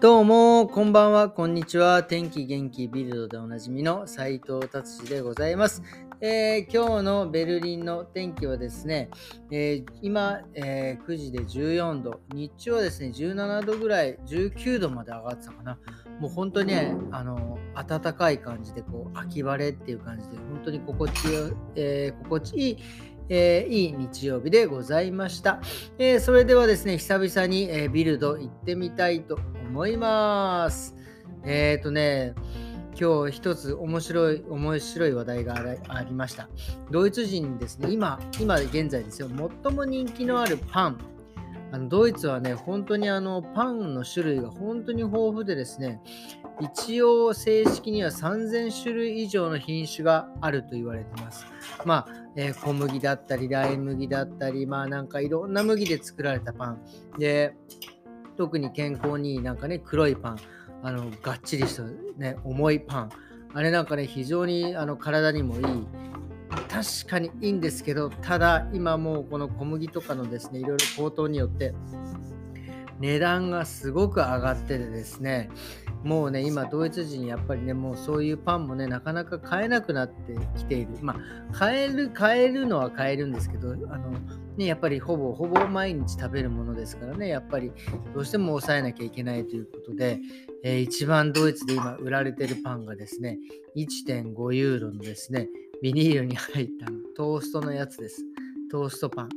どうも、こんばんは、こんにちは。天気元気ビルドでおなじみの斉藤達治でございます。えー、今日のベルリンの天気はですね、えー、今、えー、9時で14度、日中はですね、17度ぐらい、19度まで上がってたかな。もう本当にね、あの、暖かい感じで、こう、秋晴れっていう感じで、本当に心地よ、え心地いい、えー、いい日曜日でございました。えー、それではですね、久々に、えー、ビルド行ってみたいと思います。えっ、とね、今日一つ面白い、面白い話題がありました。ドイツ人ですね、今、今現在ですよ、最も人気のあるパン、あのドイツはね、本当にあのパンの種類が本当に豊富でですね、一応正式には3000種類以上の品種があると言われてます。まあ、えー、小麦だったり、ライ麦だったり、まあなんかいろんな麦で作られたパン。で、特に健康にいいなんかね、黒いパン。あの、がっちりしたね、重いパン。あれなんかね、非常にあの体にもいい。確かにいいんですけど、ただ今もうこの小麦とかのですね、いろいろ高騰によって値段がすごく上がっててですね、もうね、今、ドイツ人、やっぱりね、もうそういうパンもね、なかなか買えなくなってきている。まあ、買える、買えるのは買えるんですけど、あの、ね、やっぱりほぼ、ほぼ毎日食べるものですからね、やっぱりどうしても抑えなきゃいけないということで、えー、一番ドイツで今売られてるパンがですね、1.5ユーロのですね、ビニールに入ったトーストのやつです。トーストパン。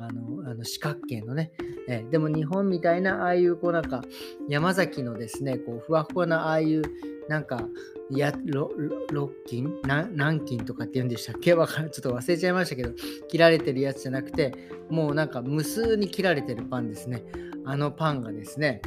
あのあの四角形のね、えでも日本みたいなああいうこうなんか山崎のですねこうふわふわなああいうなんかやロロッキン南京とかって言うんでしたっけ？わかちょっと忘れちゃいましたけど切られてるやつじゃなくてもうなんか無数に切られてるパンですね。あのパンがですね、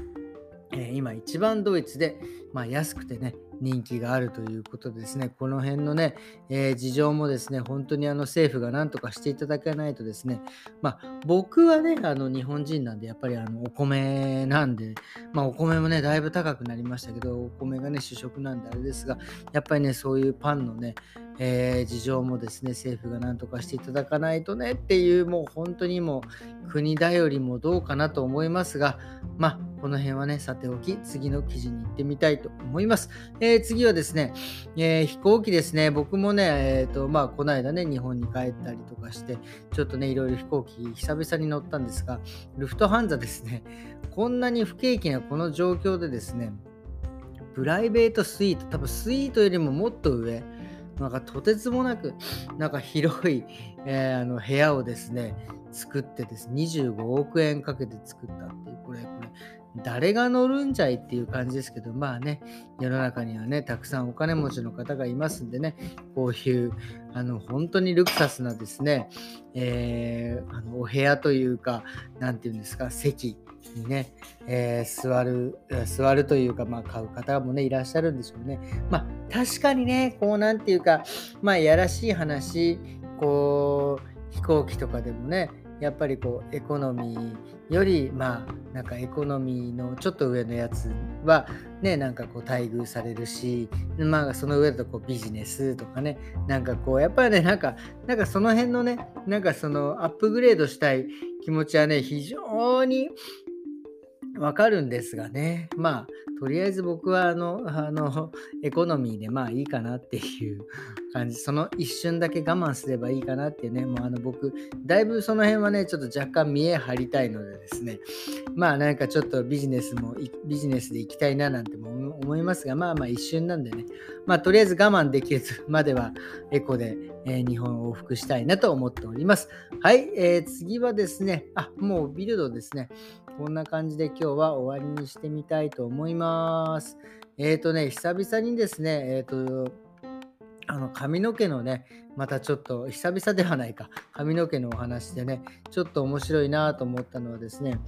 え、今一番ドイツで、まあ、安くてね人気があるということですね、この辺のね、えー、事情もですね、本当にあの政府が何とかしていただかないとですね、まあ、僕はね、あの日本人なんで、やっぱりあのお米なんで、まあ、お米もね、だいぶ高くなりましたけど、お米がね、主食なんであれですが、やっぱりね、そういうパンのね、えー、事情もですね、政府が何とかしていただかないとねっていう、もう本当にもう国頼りもどうかなと思いますが、まあ、この辺はね、さておき、次の記事に行ってみたいと思います。えー、次はですね、えー、飛行機ですね、僕もね、えっ、ー、と、まあ、この間ね、日本に帰ったりとかして、ちょっとね、いろいろ飛行機、久々に乗ったんですが、ルフトハンザですね、こんなに不景気なこの状況でですね、プライベートスイート、多分スイートよりももっと上、なんかとてつもなく、なんか広い、えー、あの部屋をですね、作ってです、ね、25億円かけて作ったっていう、これ、これ、誰が乗るんじゃいっていう感じですけど、まあね、世の中にはね、たくさんお金持ちの方がいますんでね、こういう、あの、本当にルクサスなですね、えー、あのお部屋というか、なんていうんですか、席にね、えー、座る、座るというか、まあ、買う方もね、いらっしゃるんでしょうね。まあ、確かにね、こう、なんていうか、まあ、やらしい話、こう、飛行機とかでもね、やっぱりこうエコノミーよりまあなんかエコノミーのちょっと上のやつはねなんかこう待遇されるしまあその上だとこうビジネスとかねなんかこうやっぱりねなんかなんかその辺のねなんかそのアップグレードしたい気持ちはね非常にわかるんですがね。まあとりあえず僕はあの、あの、エコノミーでまあいいかなっていう感じ、その一瞬だけ我慢すればいいかなっていうね、もうあの僕、だいぶその辺はね、ちょっと若干見え張りたいのでですね、まあなんかちょっとビジネスも、ビジネスで行きたいななんても思いますが、まあまあ一瞬なんでね、まあとりあえず我慢できるまではエコで、えー、日本を往復したいなと思っております。はい、えー、次はですね、あ、もうビルドですね。こんな感じで今日は終わりにしてみたいと思います。えっ、ー、とね、久々にですね、えっ、ー、と、あの髪の毛のね、またちょっと久々ではないか、髪の毛のお話でね、ちょっと面白いなと思ったのはですね、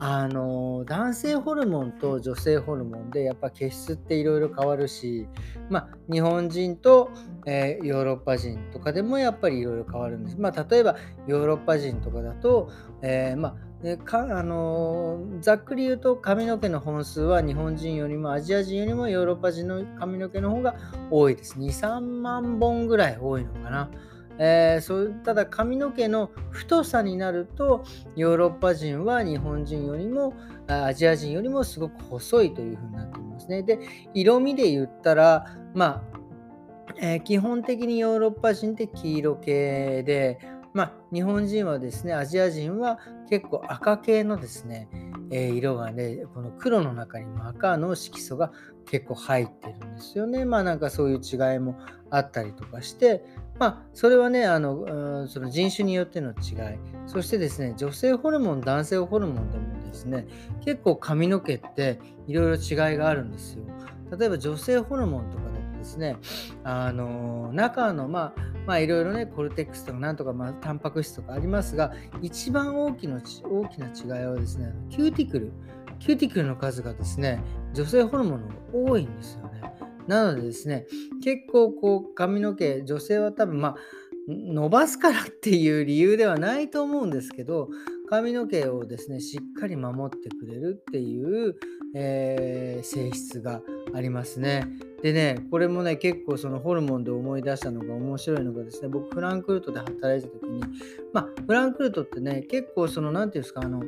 あの男性ホルモンと女性ホルモンでやっぱ血質っていろいろ変わるし、まあ、日本人と、えー、ヨーロッパ人とかでもやっぱりいろいろ変わるんです。まあ、例えばヨーロッパ人とかだと、えー、まあでかあの、ざっくり言うと髪の毛の本数は日本人よりもアジア人よりもヨーロッパ人の髪の毛の方が多いです。2、3万本ぐらい多いのかな。えー、そうただ髪の毛の太さになるとヨーロッパ人は日本人よりもアジア人よりもすごく細いというふうになっていますね。で色味で言ったらまあえー、基本的にヨーロッパ人って黄色系で、まあ、日本人はですね、アジア人は結構赤系のですね、えー、色がね、この黒の中にも赤の色素が結構入ってるんですよね。まあなんかそういう違いもあったりとかして、まあそれはね、あのその人種によっての違い、そしてですね、女性ホルモン、男性ホルモンでもですね、結構髪の毛っていろいろ違いがあるんですよ。例えば女性ホルモンとかだとですね、あの中のまあまあいろいろね、コルテックスとかなんとか、まあ、タンパク質とかありますが、一番大きな大きな違いはですね、キューティクル。キューティクルの数がですね、女性ホルモンの方が多いんですよね。なのでですね、結構こう髪の毛、女性は多分まあ、伸ばすからっていう理由ではないと思うんですけど、髪の毛をですね、しっかり守ってくれるっていう、えー、性質がありますね。でね、これもね、結構そのホルモンで思い出したのが面白いのがですね、僕フランクフルトで働いた時に、まあ、フランクフルトってね、結構その、何て言うんですか、あの、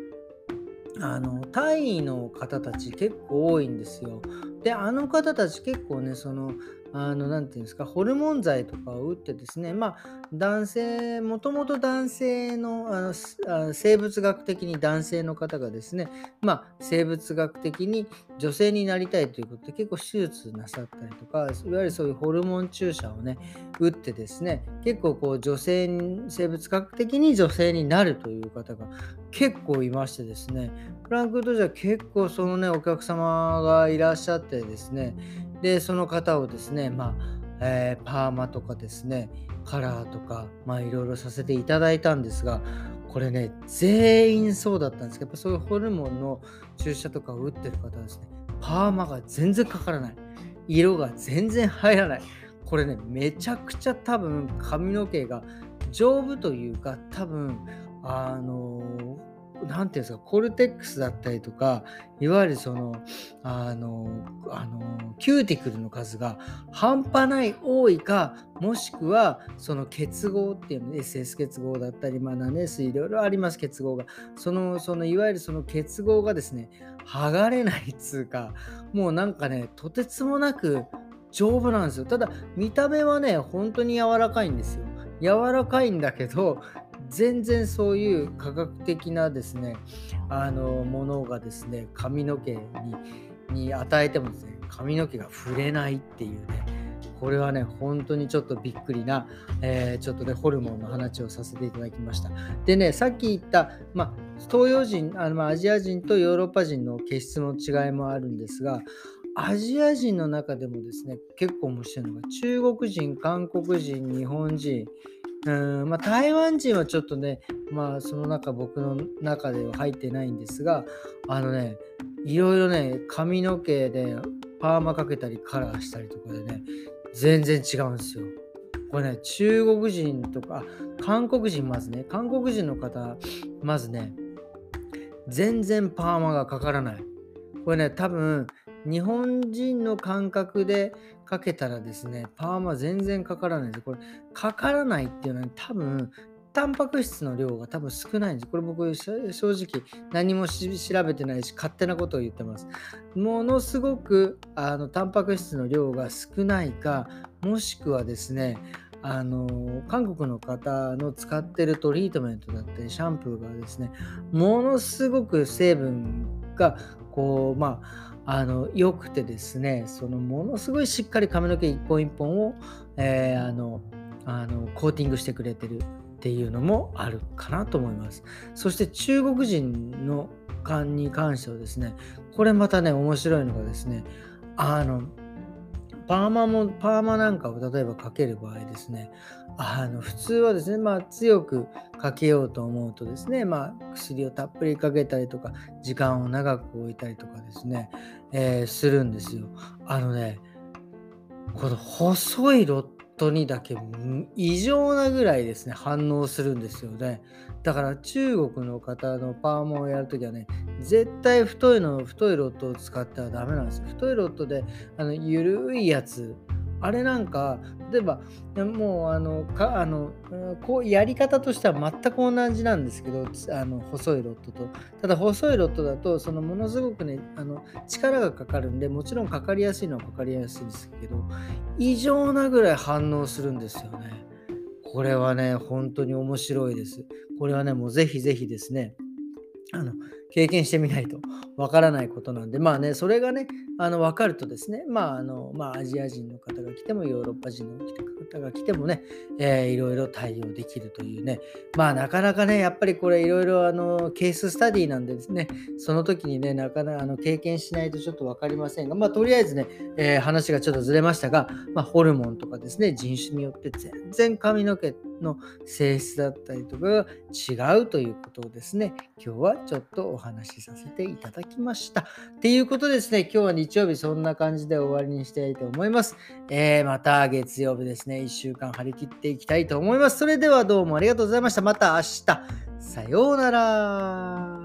あのタイの方たち結構多いんですよ。で、あの方たち結構ね、その、あの、なていうんですか、ホルモン剤とかを打ってですね、まあ、男性、もともと男性のあの生物学的に男性の方がですね、まあ、生物学的に女性になりたいということで結構手術なさったりとか、いわゆるそういうホルモン注射をね、打ってですね、結構こう女性、生物学的に女性になるという方が結構いましてですね、フランクフルトじゃ結構そのね、お客様がいらっしゃってですね、で、その方をですね、まあ、えー、パーマとかですね、カラーとか、いろいろさせていただいたんですが、これね、全員そうだったんですけど、やっぱそういうホルモンの注射とかを打ってる方はですね、パーマが全然かからない。色が全然入らない。これね、めちゃくちゃ多分髪の毛が丈夫というか、多分、あのー何て言うんですか、コルテックスだったりとか、いわゆるその、あの、あの、キューティクルの数が半端ない多いか、もしくは、その結合っていうの、SS 結合だったり、まあ、ナネスいろいろあります、結合が。その、その、いわゆるその結合がですね、剥がれないっつうか、もうなんかね、とてつもなく丈夫なんですよ。ただ、見た目はね、本当に柔らかいんですよ。柔らかいんだけど、全然そういう科学的なですねあのものがですね髪の毛にに与えてもですね髪の毛が触れないっていうねこれはね本当にちょっとびっくりな、えー、ちょっとねホルモンの話をさせていただきました。でねさっき言った、ま、東洋人あの、アジア人とヨーロッパ人の毛質の違いもあるんですがアジア人の中でもですね結構面白いのが中国人韓国人日本人うんまあ、台湾人はちょっとね、まあ、その中、僕の中では入ってないんですが、あのね、いろいろね、髪の毛でパーマかけたりカラーしたりとかでね、全然違うんですよ。これね、中国人とか、韓国人まずね、韓国人の方、まずね、全然パーマがかからない。これね、多分、日本人の感覚でかけたらですね、パーマ全然かからないんです。これ、かからないっていうのは、多分、タンパク質の量が多分少ないんです。これ僕正直何も調べてないし勝手なことを言ってます。ものすごくあのタンパク質の量が少ないかもしくはですねあの韓国の方の使ってるトリートメントだったりシャンプーがですねものすごく成分がこうまああの良くてですねそのものすごいしっかり髪の毛一本一本を、えー、あのあのコーティングしてくれてるっていうのもあるかなと思います。そして中国人の勘に関してはですねこれまたね面白いのがですねあのパーマも、パーマなんかを例えばかける場合ですね、あの普通はですね、まあ強くかけようと思うとですね、まあ薬をたっぷりかけたりとか、時間を長く置いたりとかですね、えー、するんですよ。あのね、この細いロッとにだけ異常なぐらいですね、反応するんですよね。だから中国の方のパーマをやるときはね、絶対太いの、太いロットを使ってはダメなんですよ。太いロットで、あの、緩いやつあれなんか例えばもうあのかあのこうやり方としては全く同じなんですけどあの細いロットと。ただ細いロットだとそのものすごくねあの力がかかるんでもちろんかかりやすいのはかかりやすいんですけど異常なぐらい反応するんですよね。これはね本当に面白いです。これはねもうぜひぜひですねあの経験してみないとわからないことなんで、まあね、それがね、あの分かるとですね、まああのまあ、アジア人の方が来ても、ヨーロッパ人の方が来てもね、えー、いろいろ対応できるというね、まあなかなかね、やっぱりこれいろいろあのケーススタディなんでですね、その時にね、なかなかあの経験しないとちょっと分かりませんが、まあとりあえずね、えー、話がちょっとずれましたが、まあ、ホルモンとかですね、人種によって全然髪の毛っての性質だったりとかが違うということをですね、今日はちょっとお話しさせていただきました。っていうことですね、今日は日曜日そんな感じで終わりにしたいと思います。えー、また月曜日ですね、1週間張り切っていきたいと思います。それではどうもありがとうございました。また明日。さようなら。